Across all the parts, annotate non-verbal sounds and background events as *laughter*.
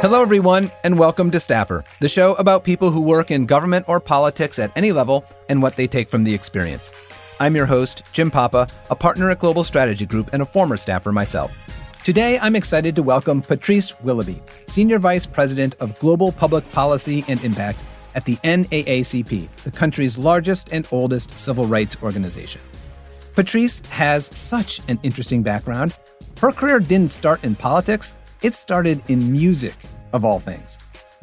Hello, everyone, and welcome to Staffer, the show about people who work in government or politics at any level and what they take from the experience. I'm your host, Jim Papa, a partner at Global Strategy Group and a former staffer myself. Today, I'm excited to welcome Patrice Willoughby, Senior Vice President of Global Public Policy and Impact at the NAACP, the country's largest and oldest civil rights organization. Patrice has such an interesting background. Her career didn't start in politics, it started in music, of all things.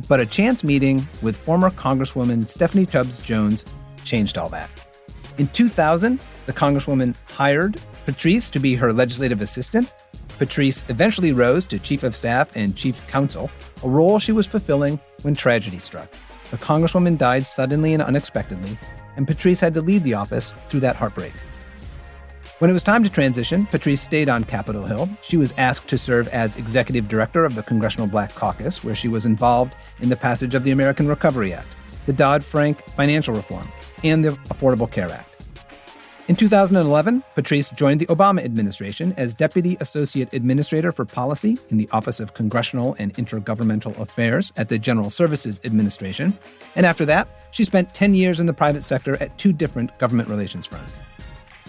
But a chance meeting with former Congresswoman Stephanie Tubbs Jones changed all that. In 2000, the Congresswoman hired Patrice to be her legislative assistant. Patrice eventually rose to Chief of Staff and Chief Counsel, a role she was fulfilling when tragedy struck. The Congresswoman died suddenly and unexpectedly, and Patrice had to lead the office through that heartbreak. When it was time to transition, Patrice stayed on Capitol Hill. She was asked to serve as executive director of the Congressional Black Caucus, where she was involved in the passage of the American Recovery Act, the Dodd Frank financial reform, and the Affordable Care Act. In 2011, Patrice joined the Obama administration as Deputy Associate Administrator for Policy in the Office of Congressional and Intergovernmental Affairs at the General Services Administration. And after that, she spent 10 years in the private sector at two different government relations firms.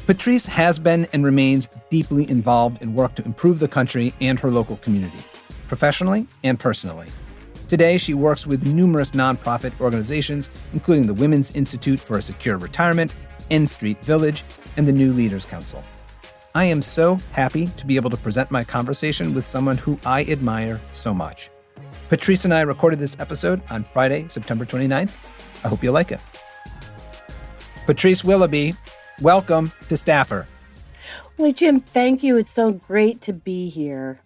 Patrice has been and remains deeply involved in work to improve the country and her local community, professionally and personally. Today, she works with numerous nonprofit organizations, including the Women's Institute for a Secure Retirement, N Street Village, and the New Leaders Council. I am so happy to be able to present my conversation with someone who I admire so much. Patrice and I recorded this episode on Friday, September 29th. I hope you like it. Patrice Willoughby, welcome to Staffer. Well, Jim, thank you. It's so great to be here.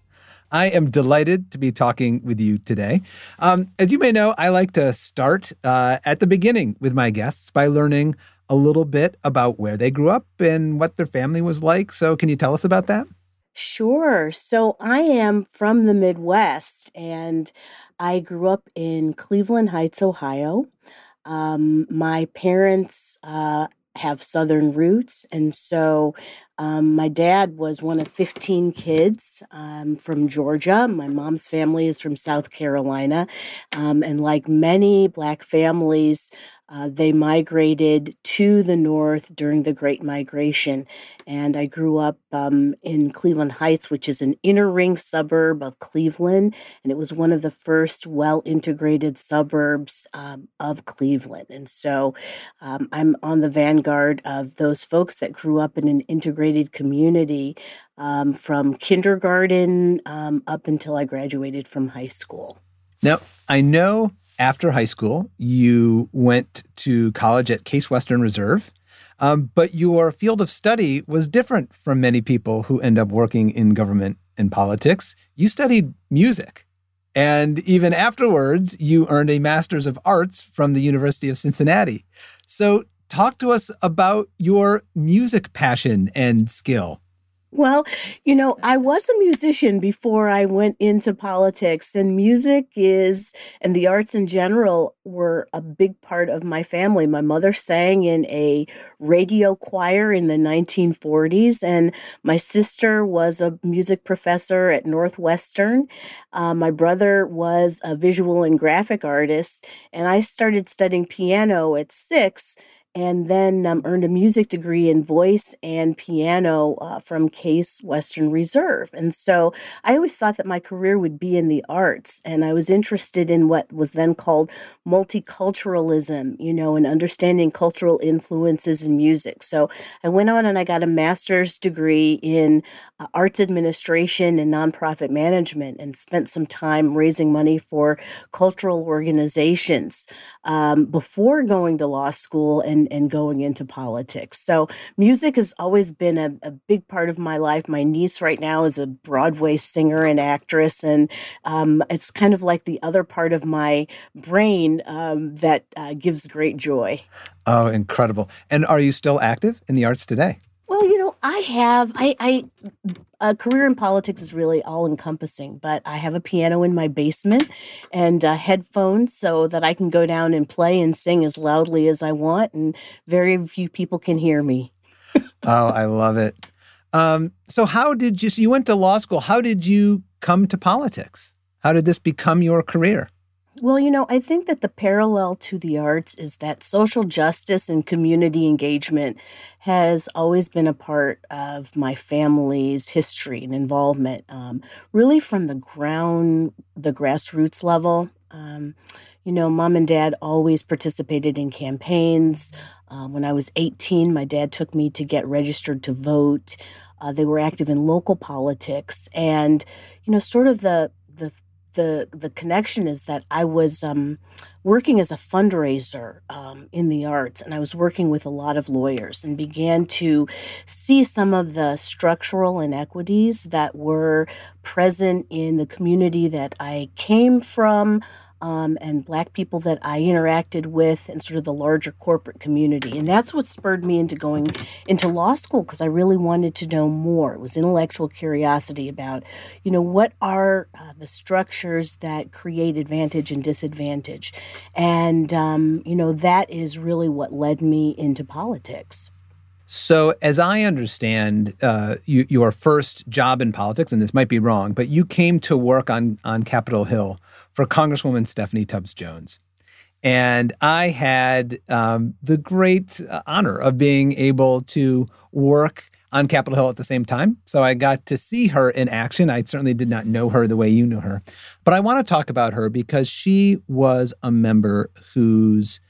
I am delighted to be talking with you today. Um, as you may know, I like to start uh, at the beginning with my guests by learning a little bit about where they grew up and what their family was like. So, can you tell us about that? Sure. So, I am from the Midwest and I grew up in Cleveland Heights, Ohio. Um, my parents uh, have Southern roots. And so um, my dad was one of 15 kids um, from Georgia. My mom's family is from South Carolina. Um, and like many Black families, uh, they migrated to the north during the Great Migration. And I grew up um, in Cleveland Heights, which is an inner ring suburb of Cleveland. And it was one of the first well integrated suburbs um, of Cleveland. And so um, I'm on the vanguard of those folks that grew up in an integrated community um, from kindergarten um, up until I graduated from high school. Now, I know after high school, you went to college at Case Western Reserve. Um, but your field of study was different from many people who end up working in government and politics. You studied music. And even afterwards, you earned a Master's of Arts from the University of Cincinnati. So, talk to us about your music passion and skill. Well, you know, I was a musician before I went into politics, and music is, and the arts in general were a big part of my family. My mother sang in a radio choir in the 1940s, and my sister was a music professor at Northwestern. Uh, my brother was a visual and graphic artist, and I started studying piano at six and then um, earned a music degree in voice and piano uh, from Case Western Reserve. And so I always thought that my career would be in the arts, and I was interested in what was then called multiculturalism, you know, and understanding cultural influences in music. So I went on and I got a master's degree in uh, arts administration and nonprofit management, and spent some time raising money for cultural organizations um, before going to law school and and, and going into politics. So music has always been a, a big part of my life. My niece right now is a Broadway singer and actress, and um, it's kind of like the other part of my brain um, that uh, gives great joy. Oh, incredible. And are you still active in the arts today? Well, you know, I have I, I a career in politics is really all encompassing, but I have a piano in my basement and uh, headphones so that I can go down and play and sing as loudly as I want, and very few people can hear me. oh, I love it. Um, so, how did you? So you went to law school. How did you come to politics? How did this become your career? Well, you know, I think that the parallel to the arts is that social justice and community engagement has always been a part of my family's history and involvement, um, really from the ground, the grassroots level. Um, you know, mom and dad always participated in campaigns. Um, when I was 18, my dad took me to get registered to vote. Uh, they were active in local politics. And, you know, sort of the the the connection is that I was um, working as a fundraiser um, in the arts, and I was working with a lot of lawyers, and began to see some of the structural inequities that were present in the community that I came from um, and Black people that I interacted with and sort of the larger corporate community. And that's what spurred me into going into law school because I really wanted to know more. It was intellectual curiosity about, you know, what are uh, the structures that create advantage and disadvantage. And, um, you know, that is really what led me into politics. So, as I understand uh, you, your first job in politics, and this might be wrong, but you came to work on on Capitol Hill for Congresswoman Stephanie Tubbs Jones. And I had um, the great uh, honor of being able to work on Capitol Hill at the same time. So I got to see her in action. I certainly did not know her the way you know her. But I want to talk about her because she was a member whose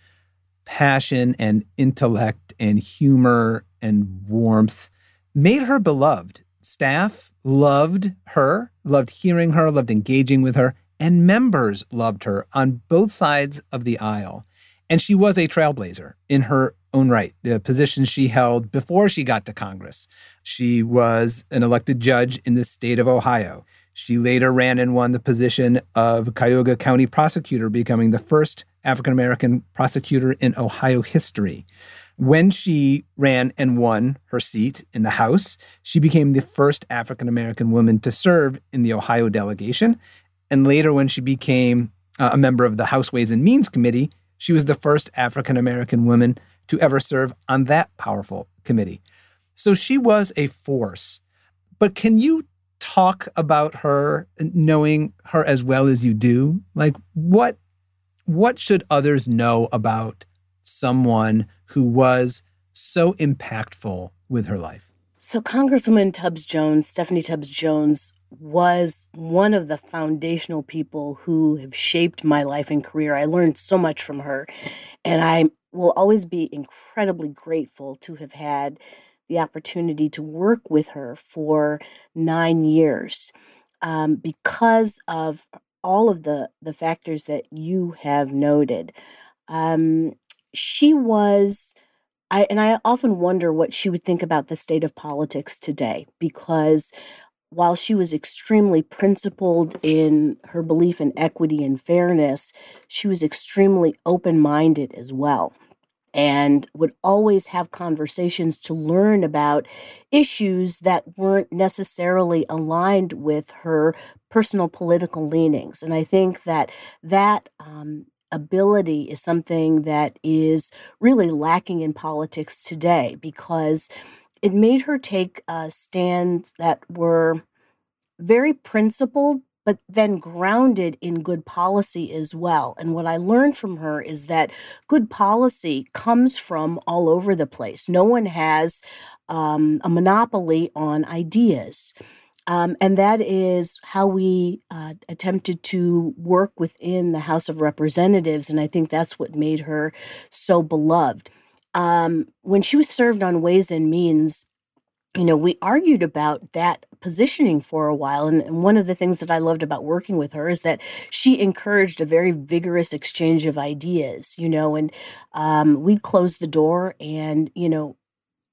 passion and intellect and humor and warmth made her beloved. Staff loved her, loved hearing her, loved engaging with her, and members loved her on both sides of the aisle. And she was a trailblazer in her own right, the position she held before she got to Congress. She was an elected judge in the state of Ohio. She later ran and won the position of Cuyahoga County prosecutor, becoming the first African American prosecutor in Ohio history. When she ran and won her seat in the House, she became the first African American woman to serve in the Ohio delegation and later, when she became uh, a member of the House Ways and Means Committee, she was the first African American woman to ever serve on that powerful committee. So she was a force. But can you talk about her, knowing her as well as you do? Like, what what should others know about someone who was so impactful with her life? So, Congresswoman Tubbs Jones, Stephanie Tubbs Jones, was one of the foundational people who have shaped my life and career. I learned so much from her, and I will always be incredibly grateful to have had the opportunity to work with her for nine years um, because of all of the the factors that you have noted. Um, she was. I, and I often wonder what she would think about the state of politics today because while she was extremely principled in her belief in equity and fairness, she was extremely open minded as well and would always have conversations to learn about issues that weren't necessarily aligned with her personal political leanings. And I think that that um, ability is something that is really lacking in politics today because it made her take uh, stands that were very principled, but then grounded in good policy as well. And what I learned from her is that good policy comes from all over the place. No one has um, a monopoly on ideas. Um, and that is how we uh, attempted to work within the House of Representatives. And I think that's what made her so beloved. Um, when she was served on Ways and Means, you know, we argued about that positioning for a while. And, and, one of the things that I loved about working with her is that she encouraged a very vigorous exchange of ideas, you know, and um, we'd close the door and, you know,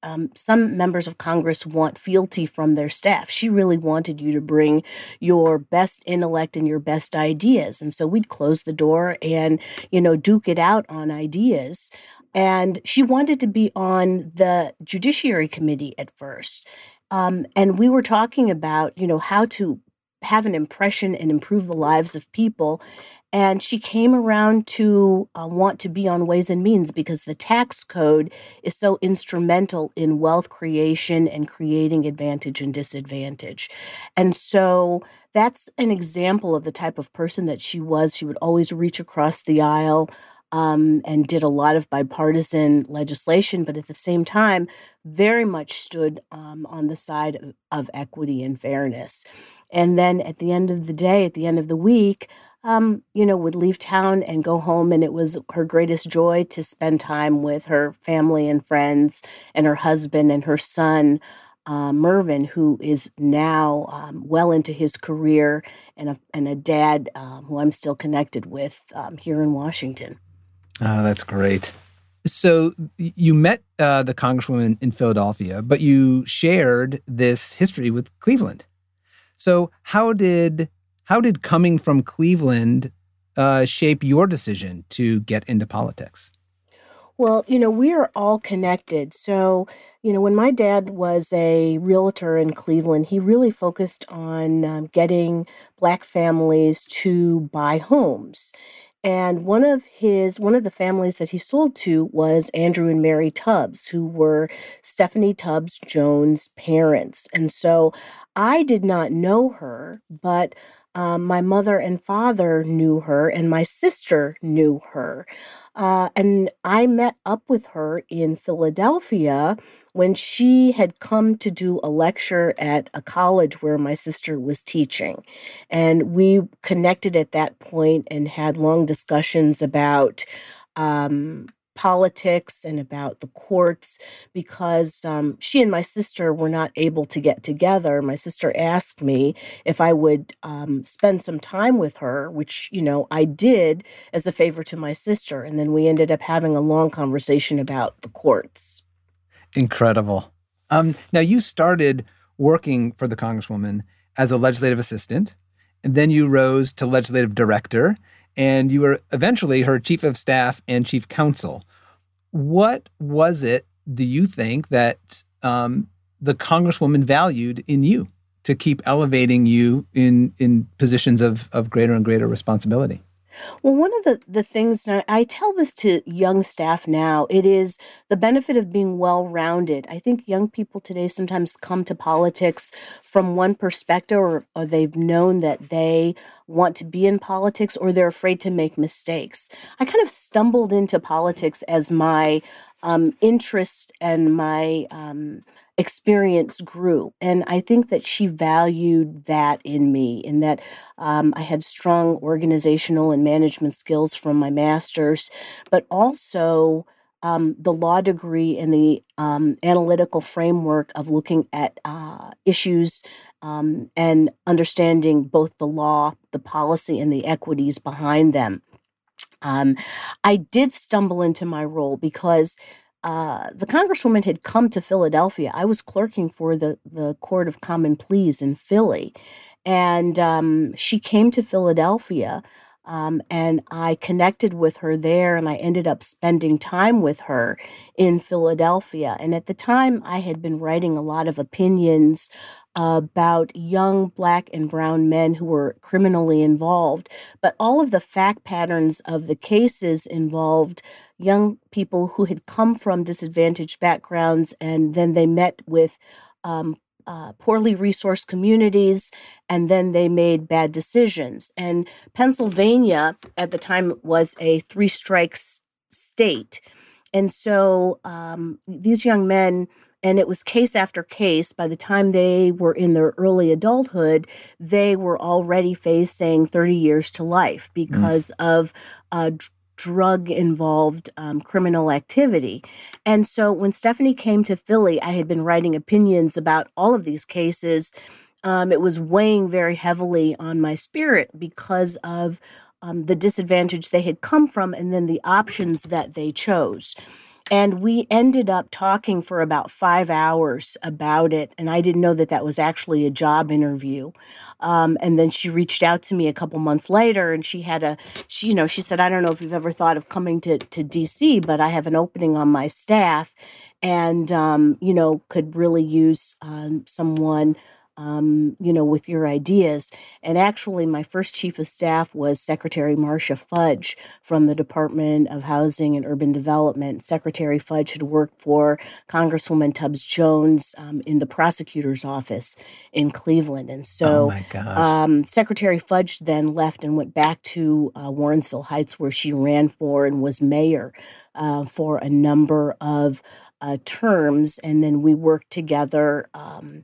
um, some members of Congress want fealty from their staff. She really wanted you to bring your best intellect and your best ideas. And so we'd close the door and, you know, duke it out on ideas. And she wanted to be on the Judiciary Committee at first. Um, and we were talking about, you know, how to have an impression and improve the lives of people. And she came around to uh, want to be on Ways and Means because the tax code is so instrumental in wealth creation and creating advantage and disadvantage. And so that's an example of the type of person that she was. She would always reach across the aisle um, and did a lot of bipartisan legislation, but at the same time, very much stood um, on the side of, of, equity and fairness. And then at the end of the day, at the end of the week, um, you know, would leave town and go home. And it was her greatest joy to spend time with her family and friends and her husband and her son. Uh, Mervyn, who is now um, well into his career and a, and a dad um, who I'm still connected with um, here in Washington. Oh, that's great. So you met uh, the congresswoman in Philadelphia, but you shared this history with Cleveland. So how did how did coming from Cleveland uh, shape your decision to get into politics? Well, you know, we are all connected. So, you know, when my dad was a realtor in Cleveland, he really focused on um, getting Black families to buy homes. And one of his one of the families that he sold to was Andrew and Mary Tubbs, who were Stephanie Tubbs Jones' parents. And so I did not know her, but um, my mother and father knew her, and my sister knew her. Uh, and I met up with her in Philadelphia when she had come to do a lecture at a college where my sister was teaching. And we connected at that point and had long discussions about um, politics and about the courts because um, she and my sister were not able to get together. My sister asked me if I would um, spend some time with her, which, you know, I did as a favor to my sister. And then we ended up having a long conversation about the courts. Incredible. Um, now, you started working for the Congresswoman as a legislative assistant, and then you rose to legislative director and you were eventually her chief of staff and chief counsel. What was it, do you think, that um, the congresswoman valued in you to keep elevating you in in positions of of greater and greater responsibility? Well, one of the, the things I tell this to young staff now, it is the benefit of being well rounded. I think young people today sometimes come to politics from one perspective, or, or they've known that they want to be in politics, or they're afraid to make mistakes. I kind of stumbled into politics as my um, interest and my um, experience grew. And I think that she valued that in me, in that um, I had strong organizational and management skills from my master's, but also um, the law degree and the um, analytical framework of looking at uh, issues um, and understanding both the law, the policy, and the equities behind them. Um, I did stumble into my role because uh, the congresswoman had come to Philadelphia. I was clerking for the the Court of Common Pleas in Philly, and um, she came to Philadelphia. Um, and I connected with her there, and I ended up spending time with her in Philadelphia. And at the time, I had been writing a lot of opinions about young black and brown men who were criminally involved. But all of the fact patterns of the cases involved young people who had come from disadvantaged backgrounds and then they met with um, uh, poorly resourced communities and then they made bad decisions. And Pennsylvania at the time was a three strikes state. And so um, these young men and it was case after case. By the time they were in their early adulthood, they were already facing 30 years to life mm. because mm. of uh, drug involved um, criminal activity. And so when Stephanie came to Philly, I had been writing opinions about all of these cases. Um, it was weighing very heavily on my spirit because of um, the disadvantage they had come from and then the options that they chose. And we ended up talking for about five hours about it. And I didn't know that that was actually a job interview. Um, and then she reached out to me a couple months later and she had a, she, you know, she said, I don't know if you've ever thought of coming to, to DC, but I have an opening on my staff and, um, you know, could really use um, someone um, you know, with your ideas. And actually, my first chief of staff was Secretary Marcia Fudge from the Department of Housing and Urban Development. Secretary Fudge had worked for Congresswoman Tubbs Jones um, in the prosecutor's office in Cleveland. And so oh um, Secretary Fudge then left and went back to uh, Warrensville Heights, where she ran for and was mayor uh, for a number of uh, terms. And then we worked together. Um,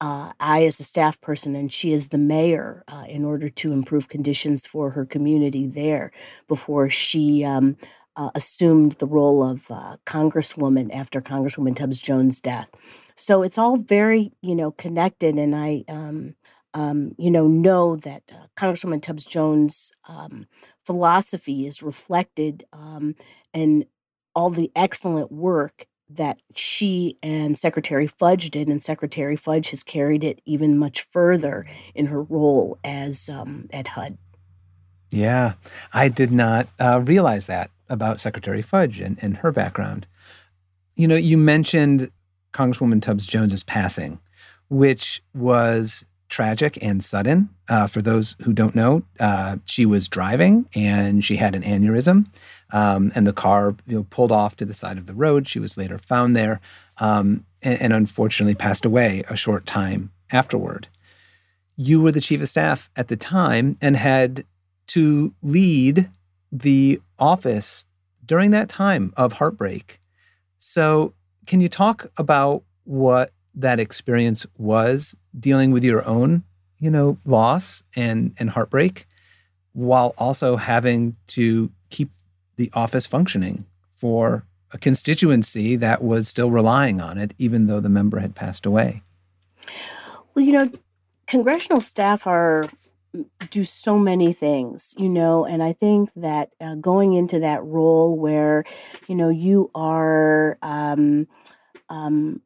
uh, I, as a staff person, and she is the mayor, uh, in order to improve conditions for her community there before she um, uh, assumed the role of uh, congresswoman after Congresswoman Tubbs Jones' death. So it's all very, you know, connected, and I, um, um, you know, know that uh, Congresswoman Tubbs Jones' um, philosophy is reflected um, in all the excellent work that she and Secretary Fudge did, and Secretary Fudge has carried it even much further in her role as um, at HUD. Yeah, I did not uh, realize that about Secretary Fudge and, and her background. You know, you mentioned Congresswoman Tubbs Jones's passing, which was tragic and sudden. Uh, for those who don't know, uh, she was driving and she had an aneurysm, um, and the car you know, pulled off to the side of the road. She was later found there um, and, and unfortunately passed away a short time afterward. You were the chief of staff at the time and had to lead the office during that time of heartbreak. So, can you talk about what that experience was dealing with your own, you know, loss and and heartbreak while also having to the office functioning for a constituency that was still relying on it even though the member had passed away. Well, you know, congressional staff are do so many things, you know, and I think that uh, going into that role where, you know, you are um, um,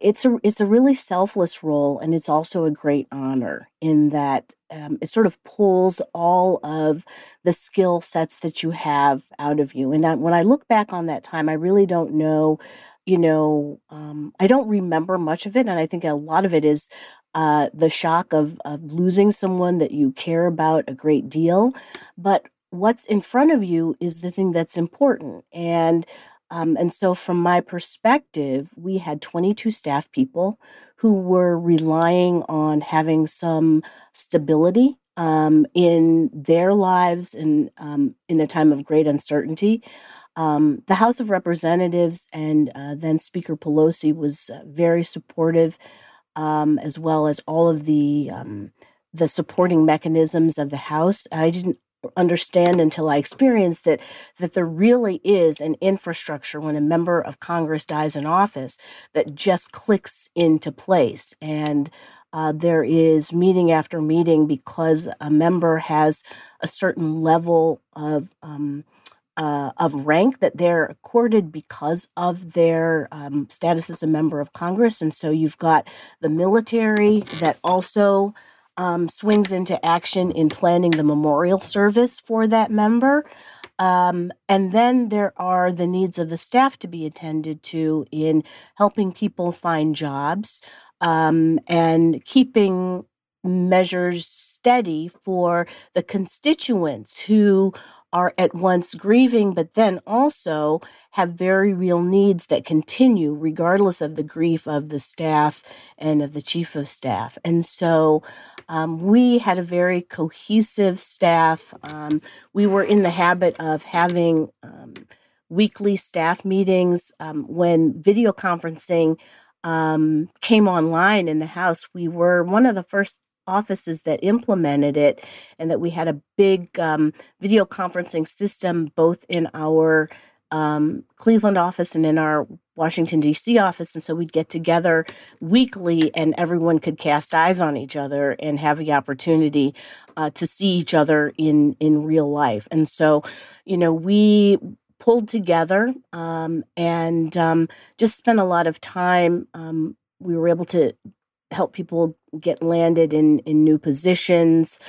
it's a it's a really selfless role and it's also a great honor in that um, it sort of pulls all of the skill sets that you have out of you and I, when i look back on that time i really don't know you know um, i don't remember much of it and i think a lot of it is uh, the shock of, of losing someone that you care about a great deal but what's in front of you is the thing that's important and um, and so, from my perspective, we had 22 staff people who were relying on having some stability um, in their lives and um, in a time of great uncertainty. Um, the House of Representatives and uh, then Speaker Pelosi was uh, very supportive, um, as well as all of the um, the supporting mechanisms of the House. I didn't understand until I experienced it that there really is an infrastructure when a member of Congress dies in office that just clicks into place. And uh, there is meeting after meeting because a member has a certain level of um, uh, of rank that they're accorded because of their um, status as a member of Congress, and so you've got the military that also um, swings into action in planning the memorial service for that member. Um, and then there are the needs of the staff to be attended to in helping people find jobs um, and keeping measures steady for the constituents who are at once grieving, but then also have very real needs that continue regardless of the grief of the staff and of the chief of staff. And so um, we had a very cohesive staff. Um, we were in the habit of having um, weekly staff meetings. Um, when video conferencing um, came online in the House, we were one of the first offices that implemented it and that we had a big um, video conferencing system both in our um, Cleveland office and in our Washington, D.C. office. And so we'd get together weekly and everyone could cast eyes on each other and have the opportunity uh, to see each other in, in real life. And so, you know, we pulled together um, and um, just spent a lot of time. Um, we were able to help people get landed in in new positions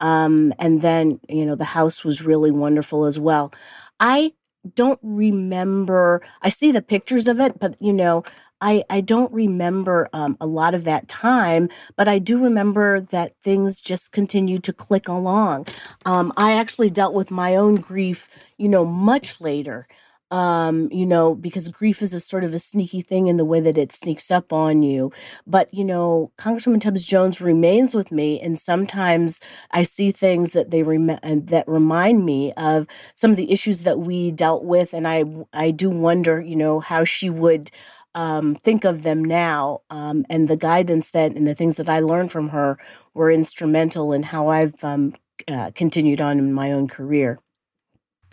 um, and then you know the house was really wonderful as well i don't remember i see the pictures of it but you know I, I don't remember um, a lot of that time, but I do remember that things just continued to click along. Um, I actually dealt with my own grief, you know, much later um, you know, because grief is a sort of a sneaky thing in the way that it sneaks up on you. But, you know, Congresswoman Tubbs Jones remains with me, and sometimes I see things that they rem- that remind me of some of the issues that we dealt with, and I I do wonder, you know, how she would um, think of them now, um, and the guidance that and the things that I learned from her were instrumental in how I've um, uh, continued on in my own career.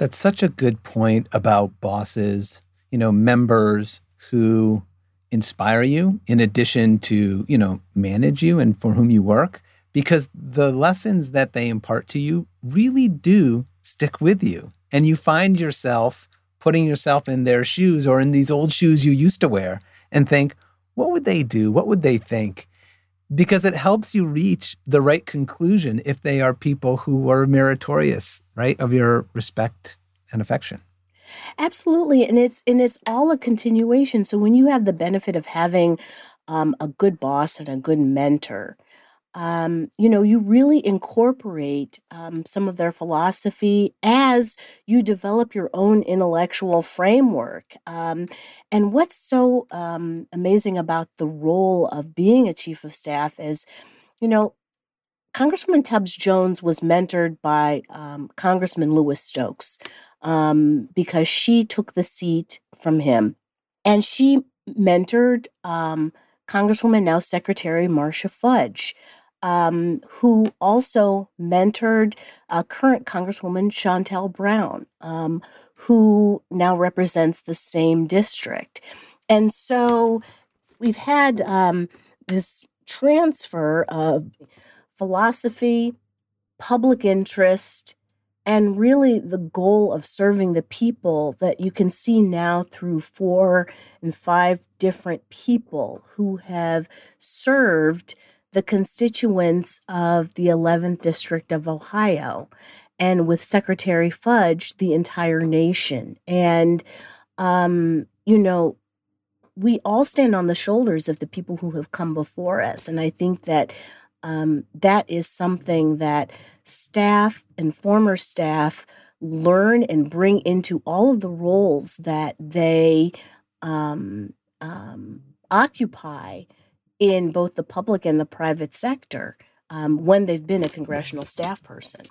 That's such a good point about bosses, you know, members who inspire you in addition to, you know, manage you and for whom you work because the lessons that they impart to you really do stick with you. And you find yourself putting yourself in their shoes or in these old shoes you used to wear and think, what would they do? What would they think? Because it helps you reach the right conclusion if they are people who are meritorious, right, of your respect and affection. Absolutely, and it's and it's all a continuation. So when you have the benefit of having um, a good boss and a good mentor, um, you know, you really incorporate um, some of their philosophy as you develop your own intellectual framework. Um, and what's so um, amazing about the role of being a chief of staff is, you know, Congresswoman Tubbs Jones was mentored by um, Congressman Louis Stokes um, because she took the seat from him. And she mentored Congresswoman, now Secretary Marcia Fudge um, who also mentored uh, current Congresswoman Shontel Brown, um, who now represents the same district. And so we've had um, this transfer of philosophy, public interest, and really the goal of serving the people that you can see now through four and five different people who have served the constituents of the 11th District of Ohio, and with Secretary Fudge, the entire nation. And, um, you know, we all stand on the shoulders of the people who have come before us. And I think that um, that is something that staff and former staff learn and bring into all of the roles that they um, um, occupy in both the public and the private sector um, when they've been a congressional staff person.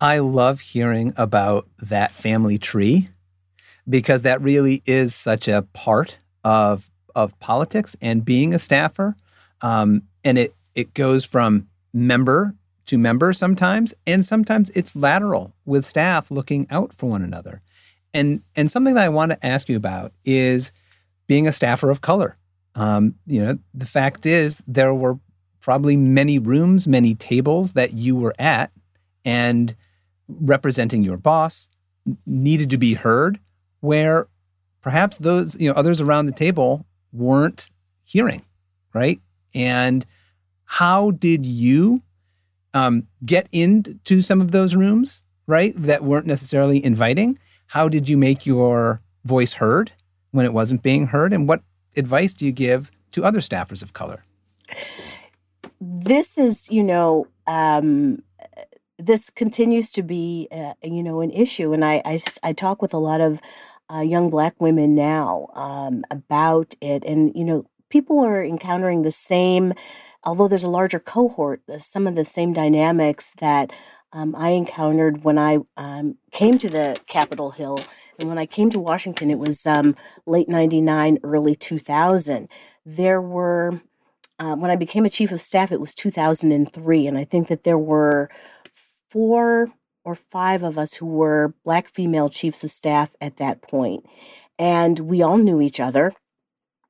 I love hearing about that family tree because that really is such a part of of politics and being a staffer. Um, and it it goes from member to member sometimes, and sometimes it's lateral with staff looking out for one another. And and something that I want to ask you about is being a staffer of color. Um, you know, the fact is there were probably many rooms, many tables that you were at and representing your boss needed to be heard where perhaps those, you know, others around the table weren't hearing, right? And how did you um, get into some of those rooms, right, that weren't necessarily inviting? How did you make your voice heard when it wasn't being heard? And what advice do you give to other staffers of color? This is, you know, um, this continues to be, uh, you know, an issue, and I, I, I talk with a lot of uh, young Black women now um, about it, and you know, people are encountering the same, although there's a larger cohort, some of the same dynamics that um, I encountered when I um, came to the Capitol Hill and when I came to Washington, it was um, late 99, early 2000. There were, uh, when I became a chief of staff, it was 2003. And I think that there were four or five of us who were Black female chiefs of staff at that point. And we all knew each other.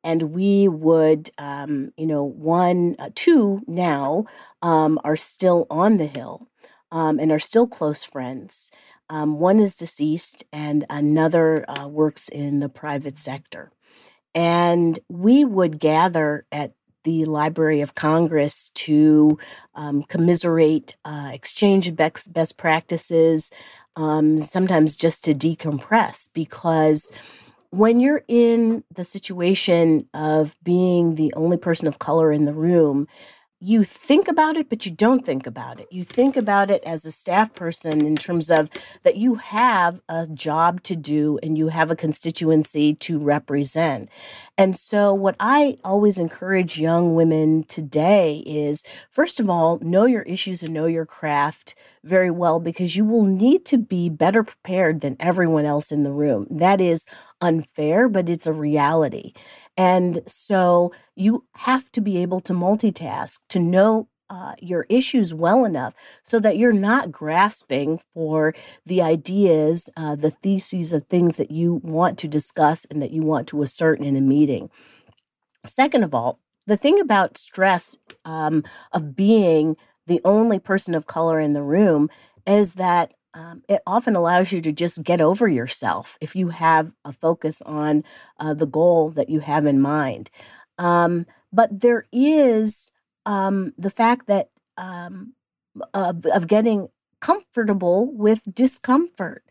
And we would, um, you know, one, uh, two now um, are still on the Hill um, and are still close friends. Um, one is deceased, and another uh, works in the private sector. And we would gather at the Library of Congress to um, commiserate, uh, exchange best, best practices, um, sometimes just to decompress because when you're in the situation of being the only person of color in the room, you think about it, but you don't think about it. You think about it as a staff person in terms of that you have a job to do and you have a constituency to represent. And so, what I always encourage young women today is first of all, know your issues and know your craft very well because you will need to be better prepared than everyone else in the room. That is unfair, but it's a reality. And so you have to be able to multitask, to know uh, your issues well enough so that you're not grasping for the ideas, uh, the theses of things that you want to discuss and that you want to assert in a meeting. Second of all, the thing about stress um, of being the only person of color in the room is that um, it often allows you to just get over yourself if you have a focus on uh, the goal that you have in mind. Um, but there is um, the fact that um, of, of getting comfortable with discomfort.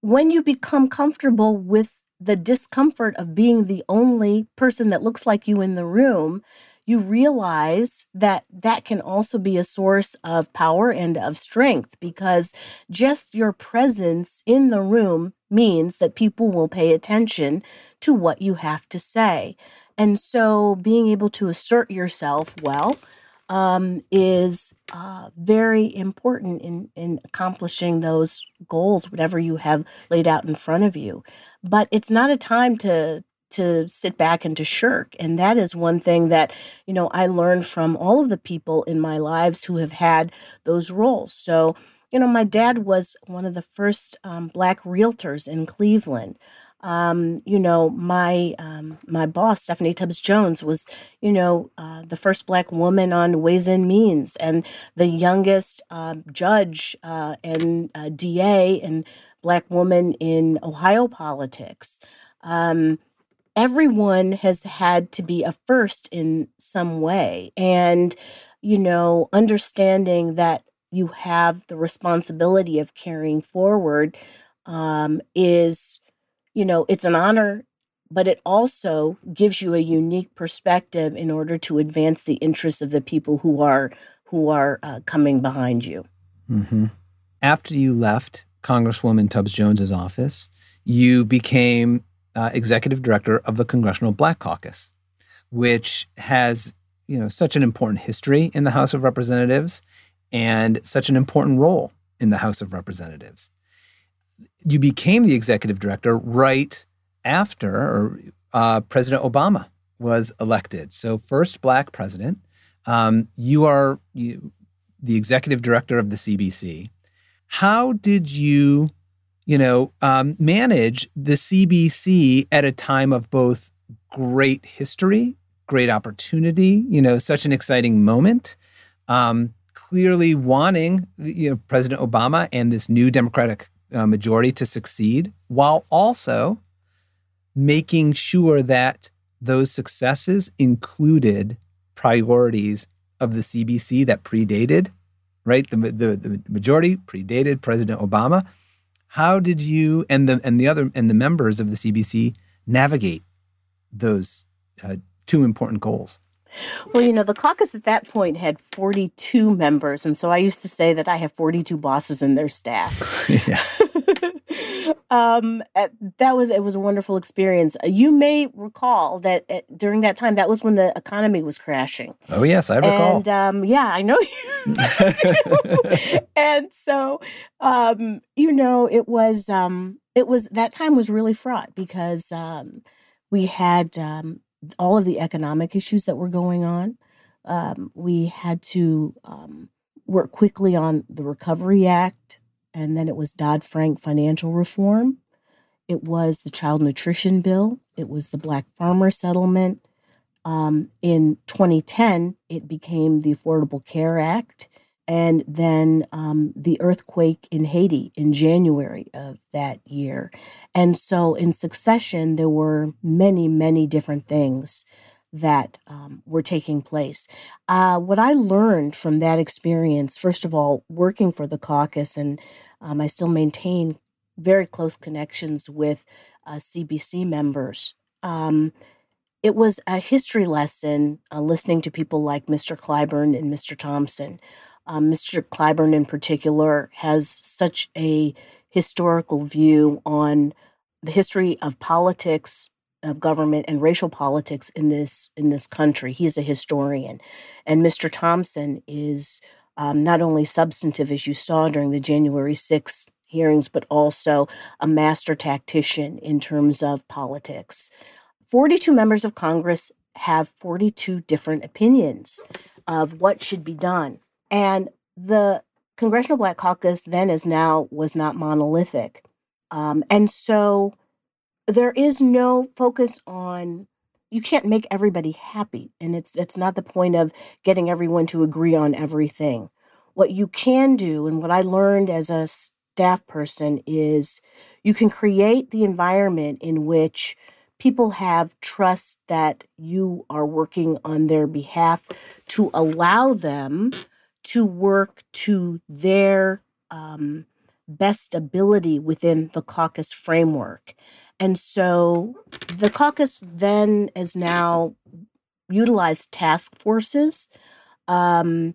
When you become comfortable with the discomfort of being the only person that looks like you in the room, you realize that that can also be a source of power and of strength because just your presence in the room means that people will pay attention to what you have to say. And so being able to assert yourself well um, is uh, very important in, in accomplishing those goals, whatever you have laid out in front of you. But it's not a time to to sit back and to shirk. And that is one thing that, you know, I learned from all of the people in my lives who have had those roles. So, you know, my dad was one of the first um, black realtors in Cleveland. Um, you know, my um, my boss, Stephanie Tubbs Jones, was, you know, uh, the first black woman on Ways and Means, and the youngest uh, judge uh, and uh, DA and black woman in Ohio politics. Um, everyone has had to be a first in some way. And, you know, understanding that you have the responsibility of carrying forward um, is, you know, it's an honor, but it also gives you a unique perspective in order to advance the interests of the people who are who are uh, coming behind you. Mm-hmm. After you left Congresswoman Tubbs Jones's office, you became uh, executive director of the Congressional Black Caucus, which has you know such an important history in the House of Representatives and such an important role in the House of Representatives. You became the executive director right after uh, President Obama was elected. So, first black president. Um, you are you, the executive director of the CBC. How did you you know, um, manage the CBC at a time of both great history, great opportunity, you know, such an exciting moment. Um, clearly wanting you know, President Obama and this new Democratic uh, majority to succeed, while also making sure that those successes included priorities of the CBC that predated, right? The, the, the majority predated President Obama how did you and the and the other and the members of the CBC navigate those uh, two important goals? Well, you know, the caucus at that point had 42 members. And so I used to say that I have 42 bosses in their staff. *laughs* yeah. Um, that was, it was a wonderful experience. Uh, you may recall that at, during that time, that was when the economy was crashing. Oh, yes, I recall. And um, yeah, I know *laughs* you. *laughs* and so, um, you know, it was, um, it was, that time was really fraught because um, we had um, all of the economic issues that were going on. Um, we had to um, work quickly on the Recovery Act, and then it was Dodd Frank financial reform. It was the Child Nutrition Bill. It was the Black Farmer Settlement. Um, in 2010, it became the Affordable Care Act and then um, the earthquake in Haiti in January of that year. And so, in succession, there were many, many different things that um, were taking place. Uh, what I learned from that experience, first of all, working for the caucus, and um, I still maintain very close connections with uh, CBC members. Um, it was a history lesson uh, listening to people like Mr. Clyburn and Mr. Thompson. Um, Mr. Clyburn, in particular, has such a historical view on the history of politics, of government, and racial politics in this in this country. He's a historian, and Mr. Thompson is um, not only substantive, as you saw during the January 6th hearings, but also a master tactician in terms of politics. 42 members of Congress have 42 different opinions of what should be done. And the Congressional Black Caucus then as now was not monolithic. Um, and so there is no focus on you can't make everybody happy and it's it's not the point of getting everyone to agree on everything what you can do and what i learned as a staff person is you can create the environment in which people have trust that you are working on their behalf to allow them to work to their um, best ability within the caucus framework. And so the caucus then is now utilized task forces um,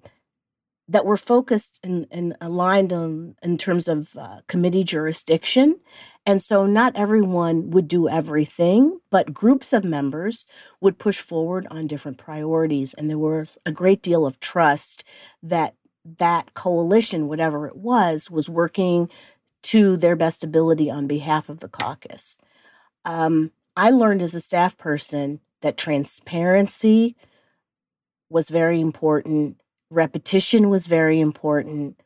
that were focused and, aligned on, in terms of uh, committee jurisdiction. And so not everyone would do everything, but groups of members would push forward on different priorities. And there was a great deal of trust that that coalition, whatever it was, was working to their best ability on behalf of the caucus. Um, I learned as a staff person that transparency was very important repetition was very important.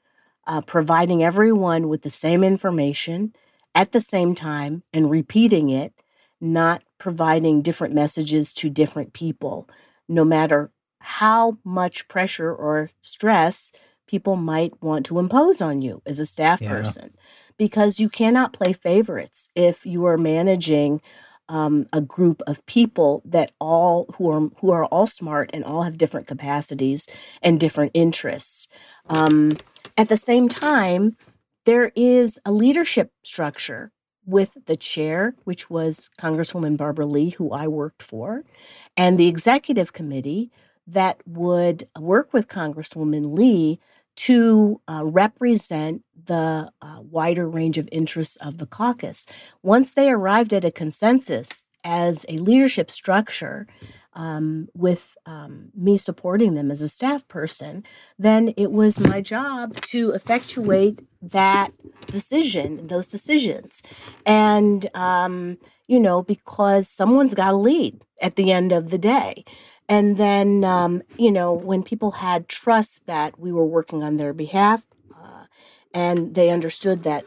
Uh, providing everyone with the same information at the same time and repeating it, not providing different messages to different people, no matter how much pressure or stress people might want to impose on you as a staff yeah. person. Because you cannot play favorites if you are managing um, a group of people that all who are who are all smart and all have different capacities and different interests. Um, at the same time, there is a leadership structure with the chair, which was Congresswoman Barbara Lee, who I worked for, and the executive committee that would work with Congresswoman Lee to uh, represent the uh, wider range of interests of the caucus. Once they arrived at a consensus as a leadership structure, um, with um, me supporting them as a staff person, then it was my job to effectuate that decision, those decisions. And, um, you know, because someone's got to lead at the end of the day. And then, um, you know, when people had trust that we were working on their behalf uh, and they understood that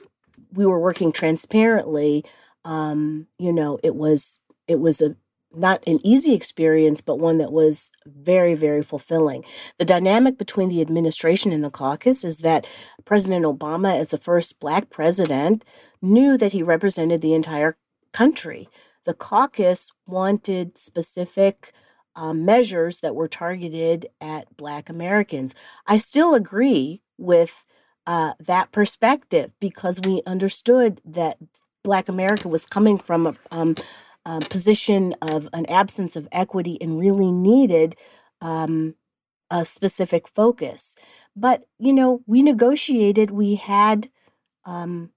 we were working transparently, um, you know, it was it was a not an easy experience, but one that was very, very fulfilling. The dynamic between the administration and the caucus is that President Obama, as the first Black president, knew that he represented the entire country. The caucus wanted specific um, measures that were targeted at Black Americans. I still agree with uh, that perspective because we understood that Black America was coming from a, um, a position of an absence of equity and really needed um, a specific focus. But, you know, we negotiated, we had um,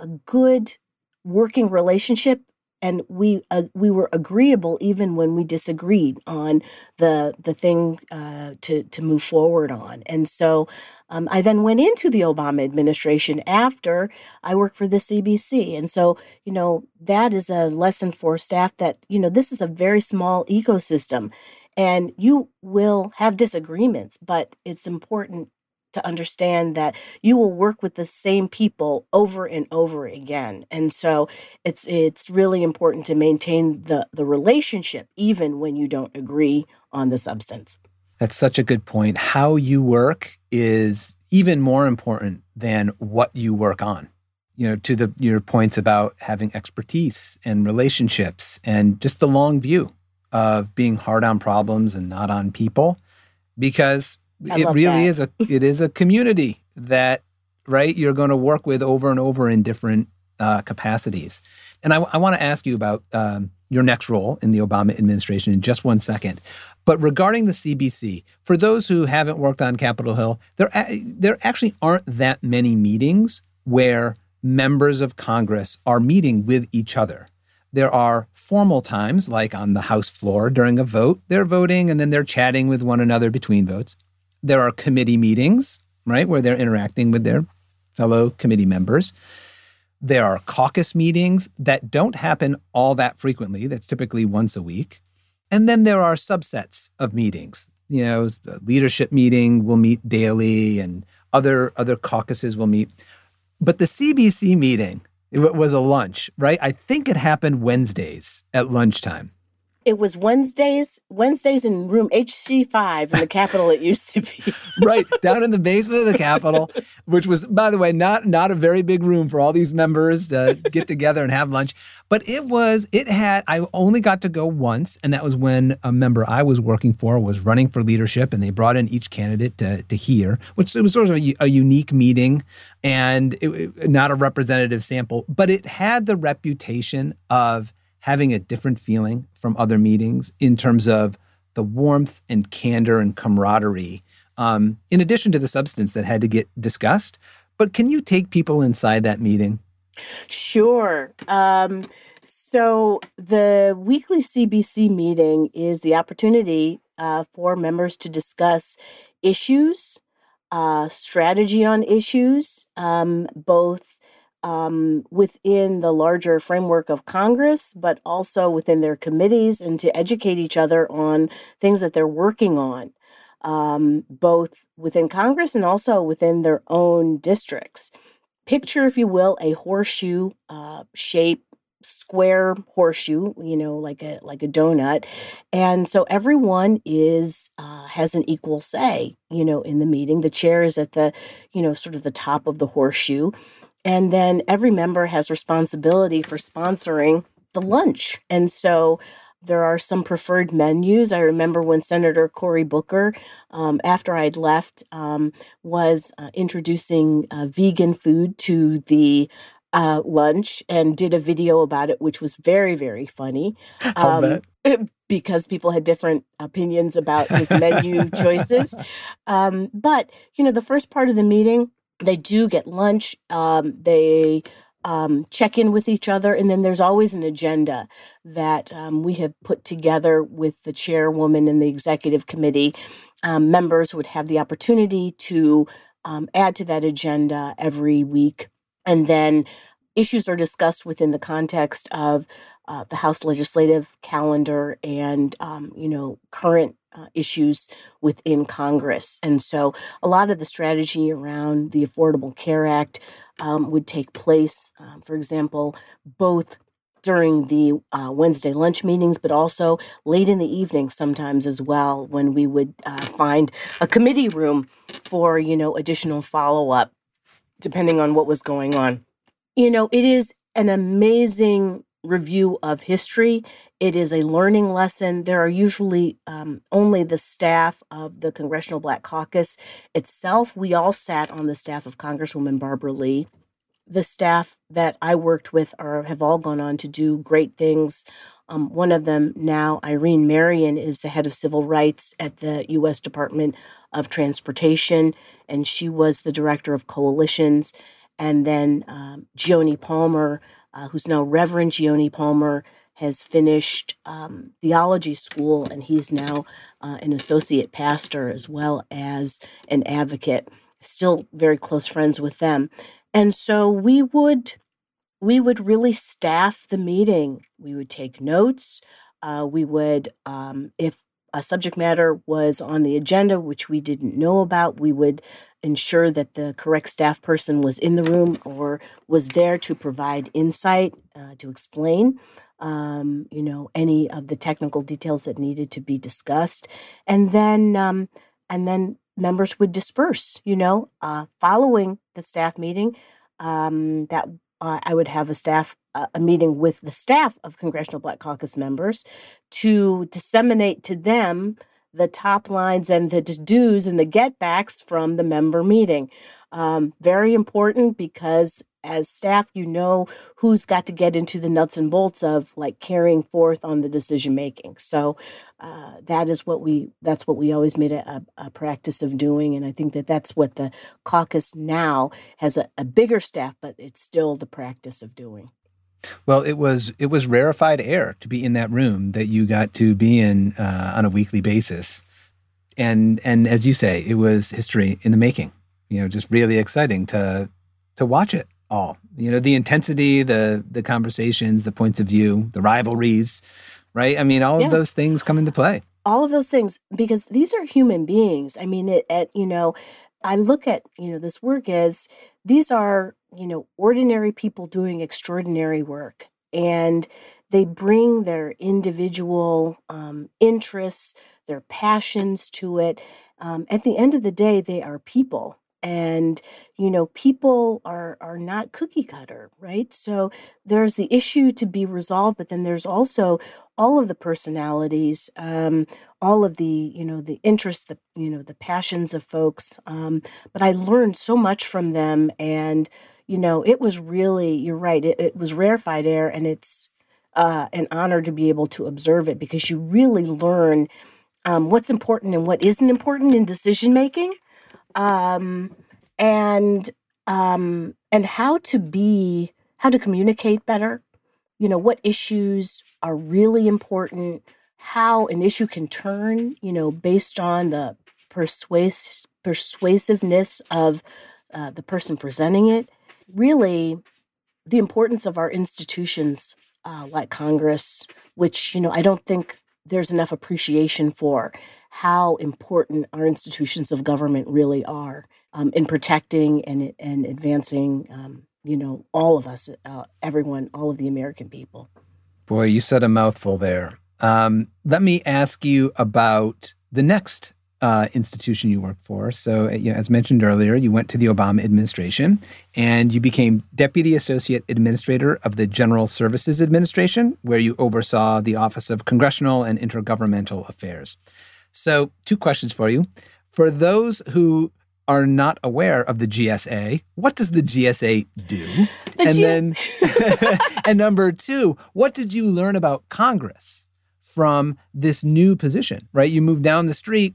a good working relationship and we uh, we were agreeable even when we disagreed on the the thing uh, to to move forward on. And so um, I then went into the Obama administration after I worked for the CBC. And so you know that is a lesson for staff that you know this is a very small ecosystem. And you will have disagreements, but it's important to understand that you will work with the same people over and over again. And so it's it's really important to maintain the the relationship even when you don't agree on the substance. That's such a good point. How you work is even more important than what you work on. You know to the your points about having expertise and relationships and just the long view of being hard on problems and not on people. Because I it really that. is a it is a community that right you're going to work with over and over in different uh, capacities. And I, I want to ask you about um, your next role in the Obama administration in just one second. But regarding the CBC, for those who haven't worked on Capitol Hill, there, there actually aren't that many meetings where members of Congress are meeting with each other. There are formal times, like on the House floor during a vote, they're voting and then they're chatting with one another between votes. There are committee meetings, right, where they're interacting with their fellow committee members. There are caucus meetings that don't happen all that frequently, that's typically once a week. And then there are subsets of meetings. You know, leadership meeting will meet daily and other other caucuses will meet. But the CBC meeting it was a lunch, right? I think it happened Wednesdays at lunchtime. It was Wednesdays, Wednesdays in room HC5 in the Capitol. It used to be *laughs* right down in the basement of the Capitol, which was, by the way, not not a very big room for all these members to get together and have lunch. But it was. It had. I only got to go once, and that was when a member I was working for was running for leadership, and they brought in each candidate to to hear, which it was sort of a, a unique meeting and it, not a representative sample, but it had the reputation of having a different feeling from other meetings in terms of the warmth and candor and camaraderie, um, in addition to the substance that had to get discussed. But can you take people inside that meeting? Sure. Um, so the weekly CBC meeting is the opportunity uh, for members to discuss issues, uh, strategy on issues, um, both um, within the larger framework of Congress, but also within their committees and to educate each other on things that they're working on, um, both within Congress and also within their own districts. Picture, if you will, a horseshoe uh, shape square horseshoe you know like a like a donut and so everyone is uh, has an equal say you know in the meeting the chair is at the you know sort of the top of the horseshoe and then every member has responsibility for sponsoring the lunch. And so there are some preferred menus. I remember when Senator Cory Booker, um, after I'd left, um, was uh, introducing uh, vegan food to the uh, lunch and did a video about it, which was very, very funny. *laughs* Um, *laughs* because people had different opinions about his menu *laughs* choices. Um, but, you know, the first part of the meeting, they do get lunch. Um, they um, check in with each other, and then there's always an agenda that um, we have put together with the chairwoman and the executive committee. Um, members would have the opportunity to um, add to that agenda every week, and then issues are discussed within the context of uh, the House legislative calendar and um, you know current uh, issues within Congress. And so a lot of the strategy around the Affordable Care Act um, would take place, um, for example, both during the uh, Wednesday lunch meetings, but also late in the evening sometimes as well, when we would uh, find a committee room for, you know, additional follow up, depending on what was going on. You know, it is an amazing review of history. It is a learning lesson. There are usually um, only the staff of the Congressional Black Caucus itself. We all sat on the staff of Congresswoman Barbara Lee. The staff that I worked with are have all gone on to do great things. Um, one of them now, Irene Marion, is the head of civil rights at the U.S. Department of Transportation, and she was the director of coalitions. And then um, Jioni Palmer, uh, who's now Reverend Jioni Palmer, has finished um, theology school and he's now uh, an associate pastor as well as an advocate. Still very close friends with them, and so we would we would really staff the meeting. We would take notes. Uh, we would, um, if a subject matter was on the agenda which we didn't know about, we would ensure that the correct staff person was in the room or was there to provide insight, uh, to explain, um, you know, any of the technical details that needed to be discussed, and then um, and then members would disperse. You know, uh, following the staff meeting, um, that uh, I would have a staff a meeting with the staff of Congressional Black Caucus members to disseminate to them the top lines and the do's and the get backs from the member meeting. Um, very important because as staff, you know who's got to get into the nuts and bolts of like carrying forth on the decision making. So uh, that is what we that's what we always made a, a, a, practice of doing, and I think that that's what the caucus now has a, a bigger staff, but it's still the practice of doing. Well, it was it was rarefied air to be in that room that you got to be in uh, on a weekly basis, and and as you say, it was history in the making. You know, just really exciting to to watch it all. You know, the intensity, the the conversations, the points of view, the rivalries, right? I mean, all yeah. of those things come into play. All of those things because these are human beings. I mean, it, at you know, I look at you know this work as these are you know ordinary people doing extraordinary work, and they bring their individual um, interests, their passions to it. Um, at the end of the day, they are people and you know people are are not cookie cutter right so there's the issue to be resolved but then there's also all of the personalities um, all of the you know the interests the you know the passions of folks um, but i learned so much from them and you know it was really you're right it, it was rarefied air and it's uh, an honor to be able to observe it because you really learn um, what's important and what isn't important in decision making um, and um, and how to be how to communicate better. You know what issues are really important. How an issue can turn. You know based on the persuas- persuasiveness of uh, the person presenting it. Really, the importance of our institutions uh, like Congress, which you know I don't think there's enough appreciation for how important our institutions of government really are um, in protecting and and advancing, um, you know, all of us, uh, everyone, all of the American people. Boy, you said a mouthful there. Um, let me ask you about the next uh, institution you work for. So, uh, you know, as mentioned earlier, you went to the Obama administration and you became Deputy Associate Administrator of the General Services Administration, where you oversaw the Office of Congressional and Intergovernmental Affairs. So, two questions for you. For those who are not aware of the GSA, what does the GSA do? The and G- then, *laughs* and number two, what did you learn about Congress from this new position? Right, you moved down the street.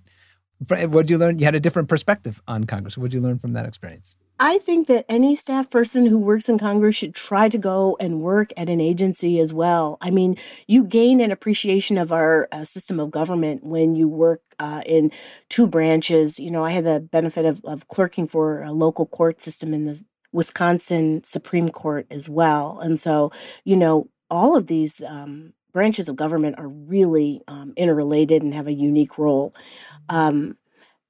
What did you learn? You had a different perspective on Congress. What did you learn from that experience? I think that any staff person who works in Congress should try to go and work at an agency as well. I mean, you gain an appreciation of our uh, system of government when you work uh, in two branches. You know, I had the benefit of, of clerking for a local court system in the Wisconsin Supreme Court as well. And so, you know, all of these um, branches of government are really um, interrelated and have a unique role. Um,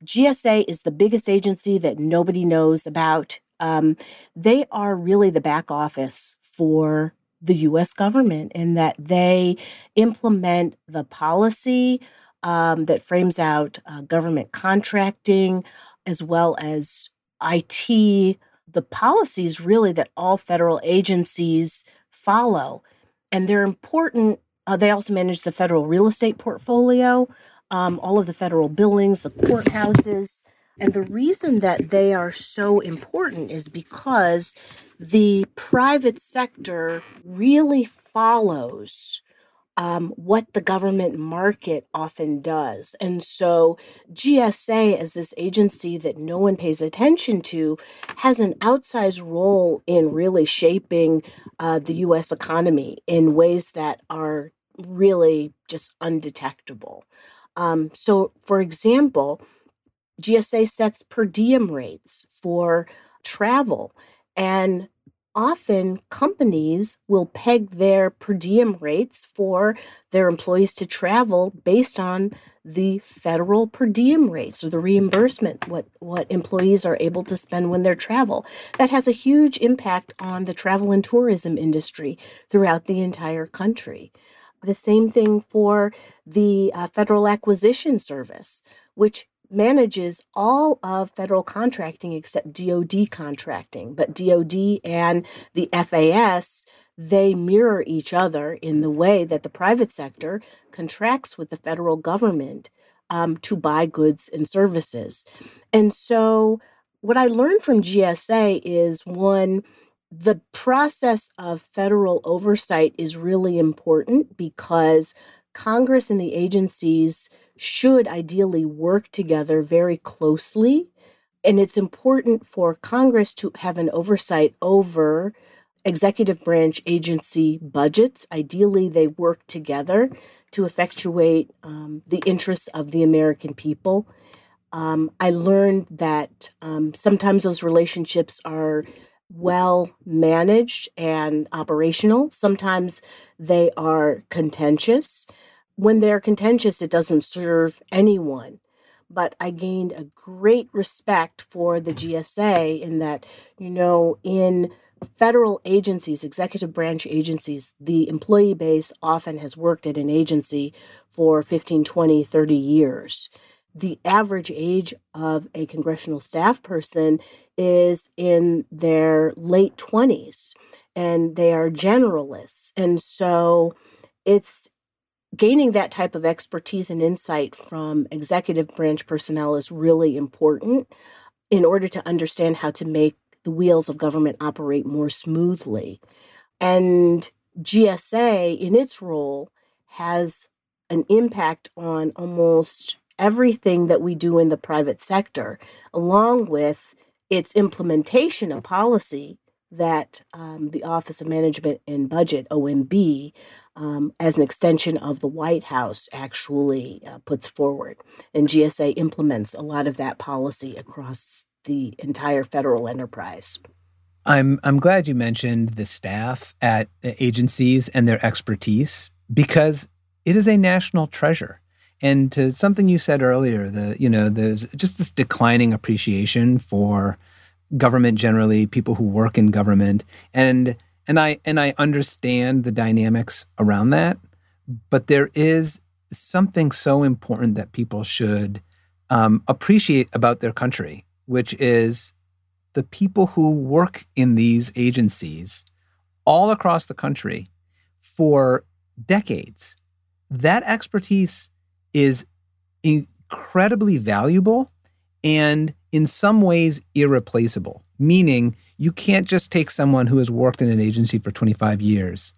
GSA is the biggest agency that nobody knows about. Um, they are really the back office for the US government in that they implement the policy um, that frames out uh, government contracting as well as IT, the policies really that all federal agencies follow. And they're important. Uh, they also manage the federal real estate portfolio um, all of the federal buildings, the courthouses. And the reason that they are so important is because the private sector really follows um, what the government market often does. And so, GSA, as this agency that no one pays attention to, has an outsized role in really shaping uh, the US economy in ways that are really just undetectable. Um, so, for example, GSA sets per diem rates for travel, and often companies will peg their per diem rates for their employees to travel based on the federal per diem rates or the reimbursement what what employees are able to spend when they travel that has a huge impact on the travel and tourism industry throughout the entire country the same thing for the uh, Federal Acquisition Service, which manages all of federal contracting except DoD contracting. But DoD and the FAS, they mirror each other in the way that the private sector contracts with the federal government um, to buy goods and services. And so, what I learned from GSA is one, the process of federal oversight is really important because Congress and the agencies should ideally work together very closely. And it's important for Congress to have an oversight over executive branch agency budgets. Ideally, they work together to effectuate um, the interests of the American people. Um, I learned that um, sometimes those relationships are well managed and operational. Sometimes they are contentious. When they're contentious, it doesn't serve anyone. But I gained a great respect for the GSA in that, you know, in federal agencies, executive branch agencies, the employee base often has worked at an agency for 15, 20, 30 years. The average age of a congressional staff person is in their late 20s and they are generalists. And so it's gaining that type of expertise and insight from executive branch personnel is really important in order to understand how to make the wheels of government operate more smoothly. And GSA, in its role, has an impact on almost everything that we do in the private sector, along with its implementation of policy that um, the Office of Management and Budget, OMB, um, as an extension of the White House, actually uh, puts forward. And GSA implements a lot of that policy across the entire federal enterprise. I'm I'm glad you mentioned the staff at agencies and their expertise because it is a national treasure. And to something you said earlier, the you know there's just this declining appreciation for government generally, people who work in government, and and I and I understand the dynamics around that, but there is something so important that people should um, appreciate about their country which is the people who work in these agencies all across the country for decades. That expertise is incredibly valuable and in some ways irreplaceable, meaning you can't just take someone who has worked in an agency for 25 years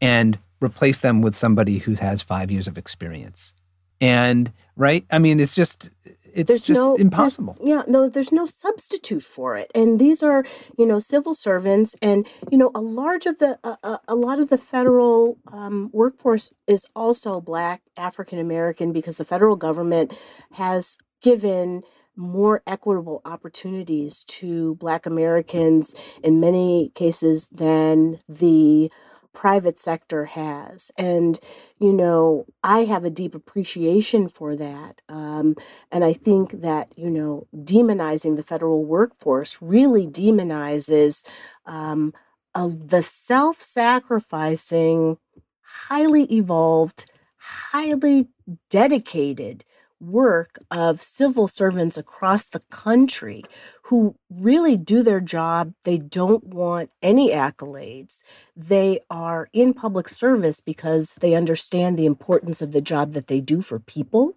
and replace them with somebody who has five years of experience. And right, I mean, it's just it's there's just no, impossible. Yeah, no, there's no substitute for it. And these are, you know, civil servants, and you know, a large of the, uh, a lot of the federal um, workforce is also Black African American because the federal government has given more equitable opportunities to Black Americans in many cases than the private sector has. And, you know, I have a deep appreciation for that. Um, and I think that, you know, demonizing the federal workforce really demonizes um, the self sacrificing, highly evolved, highly dedicated work of civil servants across the country who really do their job. They don't want any accolades. They are in public service because they understand the importance of the job that they do for people.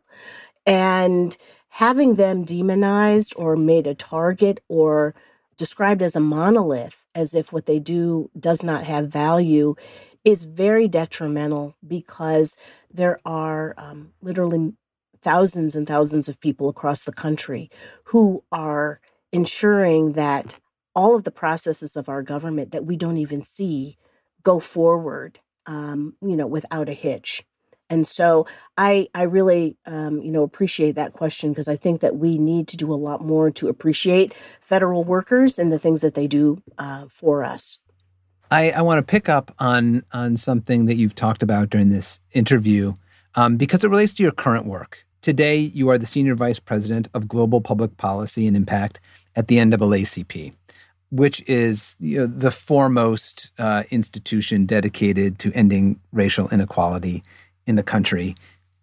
And having them demonized or made a target or described as a monolith, as if what they do does not have value, is very detrimental because there are um, literally thousands and thousands of people across the country who are ensuring that all of the processes of our government that we don't even see go forward, um, you know, without a hitch. And so I I really um, you know appreciate that question because I think that we need to do a lot more to appreciate federal workers and the things that they do uh, for us. I, I want to pick up on on something that you've talked about during this interview um, because it relates to your current work. Today, you are the Senior Vice President of Global Public Policy and Impact at the NAACP, which is you know, the foremost uh, institution dedicated to ending racial inequality in the country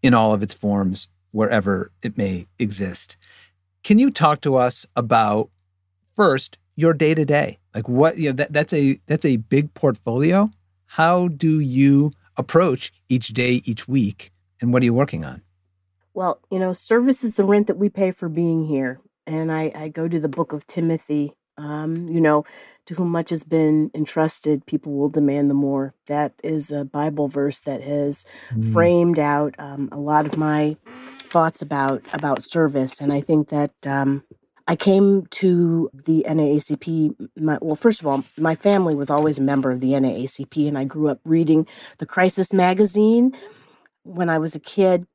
in all of its forms, wherever it may exist. Can you talk to us about first your day to day? Like what you know that, that's a that's a big portfolio. How do you approach each day, each week, and what are you working on? Well, you know, service is the rent that we pay for being here. And I, I go to the book of Timothy Um, you know, to whom much has been entrusted, people will demand the more. That is a Bible verse that has mm. framed out um, a lot of my thoughts about about service, and I think that um, I came to the NAACP. My, well, first of all, my family was always a member of the NAACP, and I grew up reading the Crisis magazine when I was a kid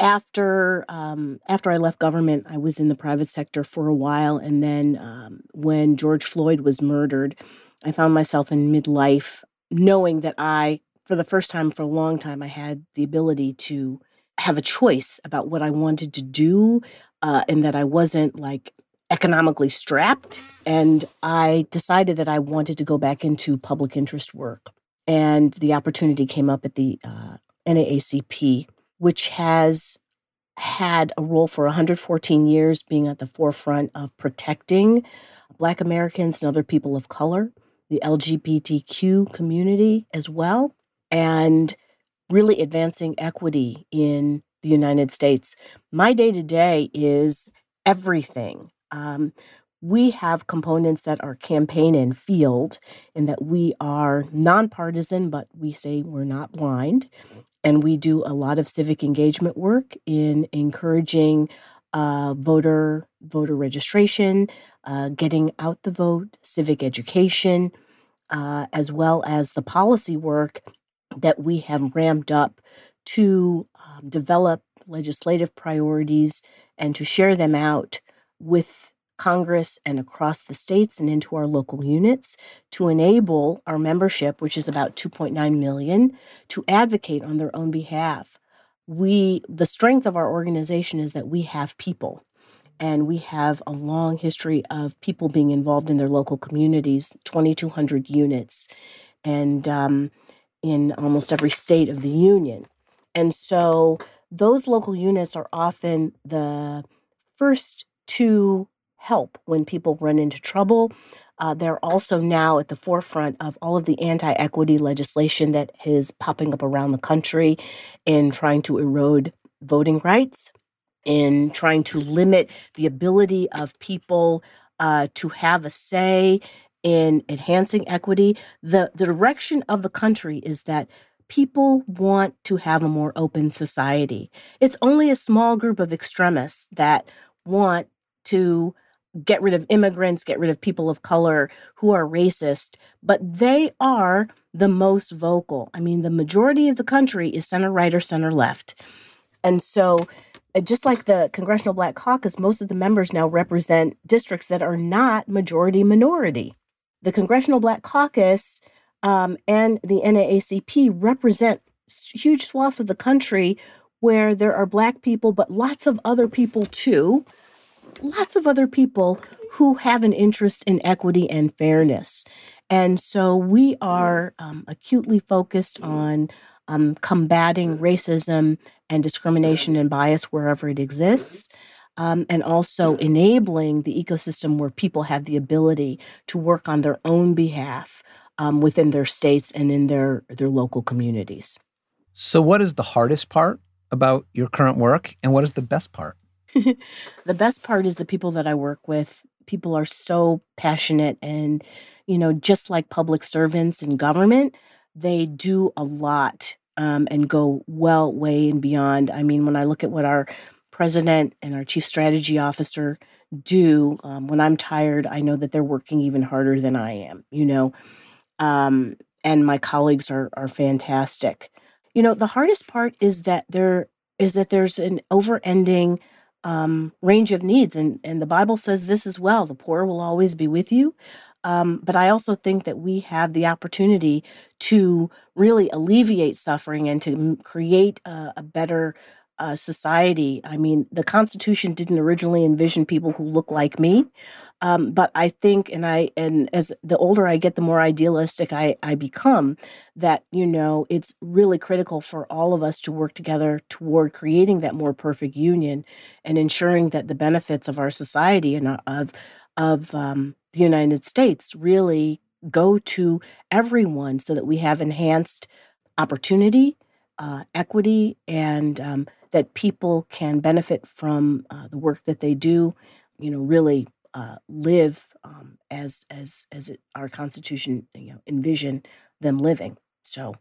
after um, after I left government, I was in the private sector for a while, and then um, when George Floyd was murdered, I found myself in midlife, knowing that I, for the first time for a long time, I had the ability to have a choice about what I wanted to do, uh, and that I wasn't like economically strapped. And I decided that I wanted to go back into public interest work, and the opportunity came up at the uh, NAACP which has had a role for 114 years being at the forefront of protecting Black Americans and other people of color, the LGBTQ community as well, and really advancing equity in the United States. My day to day is everything. Um, we have components that are campaign and field, and that we are nonpartisan, but we say we're not blind. And we do a lot of civic engagement work in encouraging uh, voter voter registration, uh, getting out the vote, civic education, uh, as well as the policy work that we have ramped up to um, develop legislative priorities and to share them out with Congress and across the states and into our local units to enable our membership, which is about 2.9 million, to advocate on their own behalf. We, the strength of our organization is that we have people and we have a long history of people being involved in their local communities 2,200 units and um, in almost every state of the union. And so those local units are often the first to help when people run into trouble. Uh, they're also now at the forefront of all of the anti equity legislation that is popping up around the country in trying to erode voting rights, in trying to limit the ability of people uh, to have a say in enhancing equity. The, the direction of the country is that people want to have a more open society. It's only a small group of extremists that want to get rid of immigrants, get rid of people of color who are racist, but they are the most vocal. I mean, the majority of the country is center right or center left. And so, uh, just like the Congressional Black Caucus, most of the members now represent districts that are not majority minority. The Congressional Black Caucus um, and the NAACP represent huge swaths of the country where there are Black people, but lots of other people too lots of other people who have an interest in equity and fairness. And so we are um, acutely focused on um, combating racism and discrimination and bias wherever it exists. Um, and also enabling the ecosystem where people have the ability to work on their own behalf um, within their states and in their, their local communities. So, what is the hardest part about your current work, and what is the best part? *laughs* the best part is the people that I work with. People are so passionate and, you know, just like public servants in government, they do a lot um, and go well, way and beyond. I mean, when I look at what our president and our chief strategy officer do, um, when I'm tired, I know that they're working even harder than I am, you know. Um, and my colleagues are are fantastic. You know, the hardest part is that there is that there's an over-ending um, range of needs. And, and the Bible says this as well the poor will always be with you. Um, but I also think that we have the opportunity to really alleviate suffering and to create a, a better uh, society. I mean, the Constitution didn't originally envision people who look like me. Um, but I think, and I, and as the older I get, the more idealistic I, I become. That you know, it's really critical for all of us to work together toward creating that more perfect union and ensuring that the benefits of our society and uh, of of um, the United States really go to everyone, so that we have enhanced opportunity, uh, equity, and um, that people can benefit from uh, the work that they do. You know, really uh, live um, as as as it, our Constitution you know envision them living. So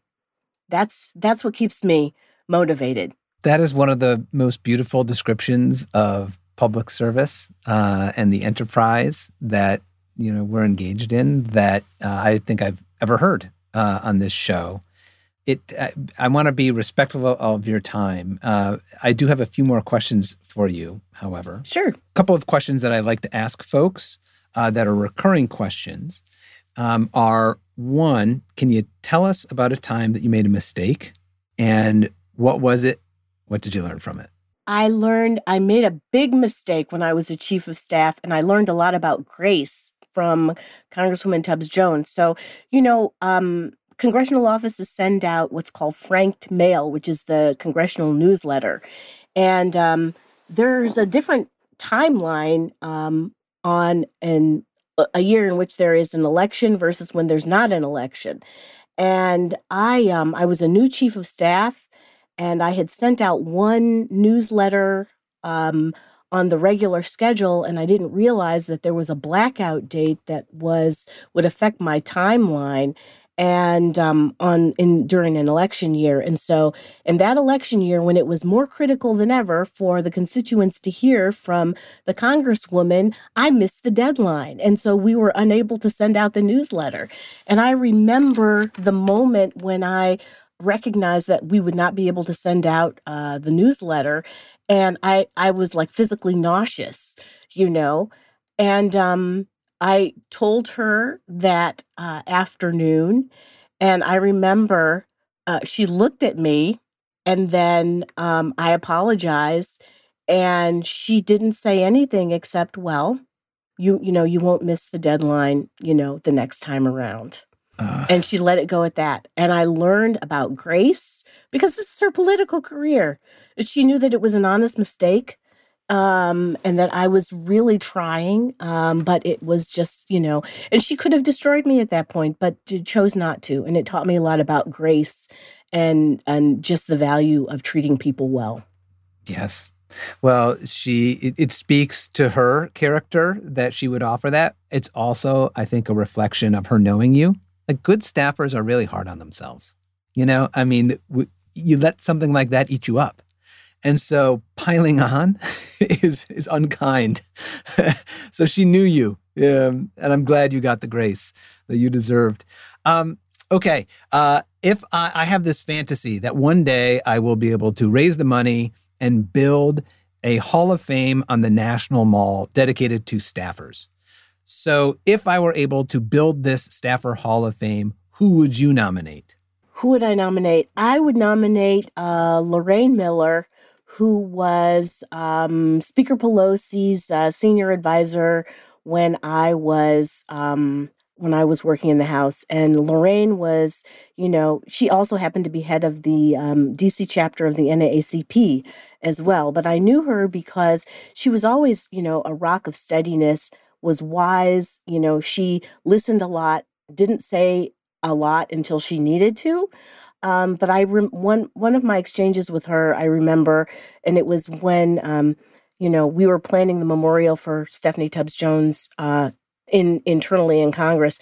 that's that's what keeps me motivated. That is one of the most beautiful descriptions of public service uh, and the enterprise that you know we're engaged in that uh, I think I've ever heard uh, on this show. It I, I want to be respectful of your time. Uh, I do have a few more questions for you, however. Sure. A couple of questions that I like to ask folks uh, that are recurring questions um, are one, can you tell us about a time that you made a mistake, and what was it? What did you learn from it? I learned I made a big mistake when I was a chief of staff, and I learned a lot about grace from Congresswoman Tubbs Jones. So, you know, um, congressional offices send out what's called franked mail, which is the congressional newsletter. And um, there's a different timeline um, on an a year in which there is an election versus when there's not an election. And I um I was a new chief of staff and I had sent out one newsletter um, on the regular schedule, and I didn't realize that there was a blackout date that was would affect my timeline and um, on in during an election year. And so, in that election year, when it was more critical than ever for the constituents to hear from the congresswoman, I missed the deadline, and so we were unable to send out the newsletter. And I remember the moment when I recognized that we would not be able to send out uh, the newsletter, and I I was like physically nauseous, you know, and um, I told her that uh, afternoon, and I remember uh, she looked at me, and then um, I apologized, and she didn't say anything except, "Well, you you know you won't miss the deadline, you know, the next time around." Uh, and she let it go at that. And I learned about grace because this is her political career. She knew that it was an honest mistake um, and that I was really trying, um, but it was just, you know, and she could have destroyed me at that point, but chose not to. And it taught me a lot about grace and and just the value of treating people well. Yes. Well, she it, it, speaks to her character that she would offer that. It's also, I think, a reflection of her knowing you like good staffers are really hard on themselves. You know, I mean, w- you let something like that eat you up. And so piling on *laughs* is is unkind. *laughs* so she knew you, um, and I'm glad you got the grace that you deserved. Um, okay, uh, if I, I have this fantasy that one day I will be able to raise the money and build a Hall of Fame on the National Mall dedicated to staffers. So, if I were able to build this Staffer Hall of Fame, who would you nominate? Who would I nominate? I would nominate uh, Lorraine Miller, who was um, Speaker Pelosi's uh, senior advisor when I was um, when I was working in the House. And Lorraine was, you know, she also happened to be head of the um, DC chapter of the NAACP as well. But I knew her because she was always, you know, a rock of steadiness was wise. You know, she listened a lot, didn't say a lot until she needed to. Um, but I one one of my exchanges with her, I remember, and it was when um, you know we were planning the memorial for Stephanie Tubbs Jones uh, in internally in Congress,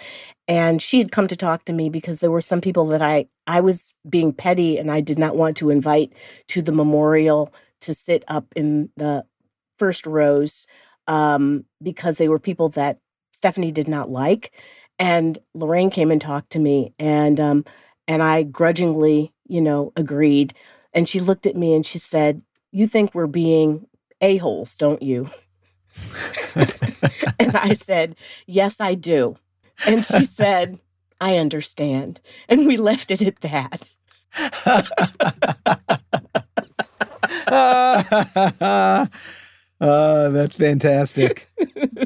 and she had come to talk to me because there were some people that I I was being petty and I did not want to invite to the memorial to sit up in the first rows um, because they were people that Stephanie did not like. And Lorraine came and talked to me, and um, and I grudgingly, you know, agreed. And she looked at me and she said, "You think we're being a holes, don't you?" *laughs* and I said, "Yes, I do." And she said, "I understand." And we left it at that. *laughs* *laughs* Uh, that's fantastic. *laughs*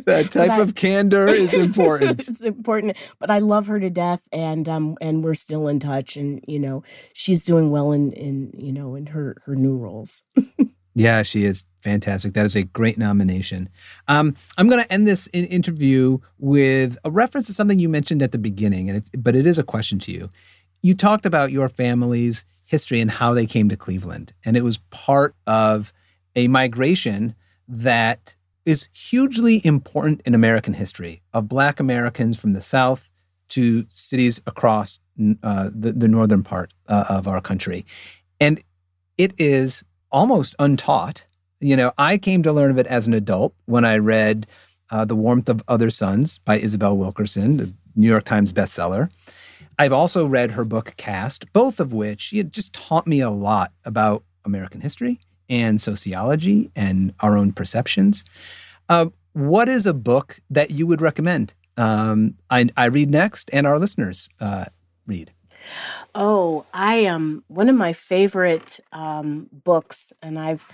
that type I, of candor is *laughs* important. it's important, but I love her to death, and um, and we're still in touch, and you know, she's doing well in in you know in her her new roles. *laughs* yeah, she is fantastic. That is a great nomination. Um, I'm going to end this in- interview with a reference to something you mentioned at the beginning, and it's, but it is a question to you. You talked about your family's history and how they came to Cleveland, and it was part of a migration that is hugely important in American history of Black Americans from the South to cities across uh, the, the, northern part uh, of our country. And it is almost untaught. You know, I came to learn of it as an adult when I read uh, The Warmth of Other Suns by Isabel Wilkerson, the New York Times bestseller. I've also read her book Caste, both of which it just taught me a lot about American history and sociology and our own perceptions. Uh, what is a book that you would recommend? Um, I, I, read next, and our listeners uh, read. Oh, I am um, one of my favorite um, books, and I've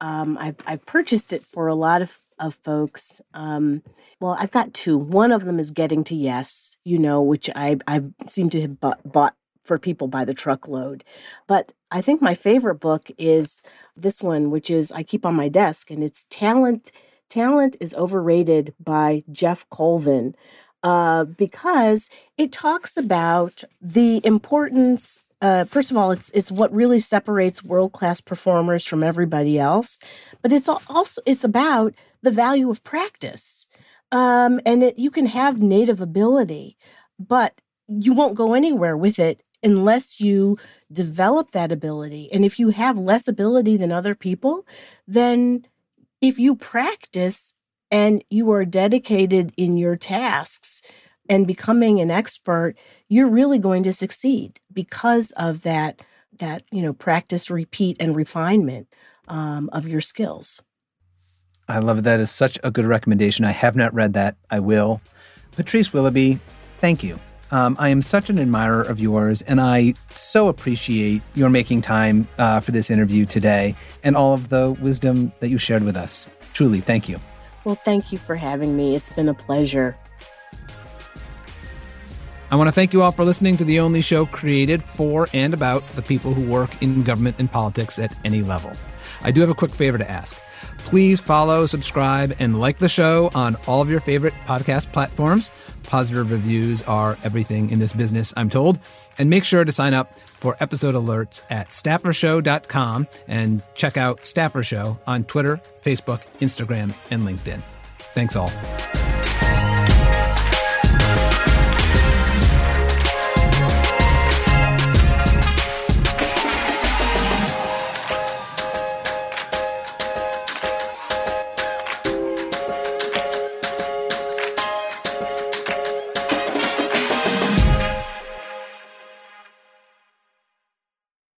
um, I've, I've purchased it for a lot of of folks. Um, well, I've got two. One of them is Getting to Yes, you know, which I I seem to have bought, bought for people by the truckload. But I think my favorite book is this one, which is I keep on my desk, and it's Talent. Talent is overrated by Geoff Colvin uh, because it talks about the importance. Uh, first of all, it's it's what really separates world class performers from everybody else, but it's also it's about the value of practice. Um, and it, you can have native ability, but you won't go anywhere with it unless you develop that ability. And if you have less ability than other people, then if you practice and you are dedicated in your tasks and becoming an expert, you're really going to succeed because of that that you know practice, repeat, and refinement um, of your skills. I love. That is such a good recommendation. I have not read that. I will. Patrice Willoughby, thank you. Um, I am such an admirer of yours, and I so appreciate your making time uh, for this interview today and all of the wisdom that you shared with us. Truly, thank you. Well, thank you for having me. It's been a pleasure. I want to thank you all for listening to the only show created for and about the people who work in government and politics at any level. I do have a quick favor to ask. Please follow, subscribe, and like the show on all of your favorite podcast platforms. Positive reviews are everything in this business, I'm told. And make sure to sign up for episode alerts at staffershow.com and check out Staffer Show on Twitter, Facebook, Instagram, and LinkedIn. Thanks all.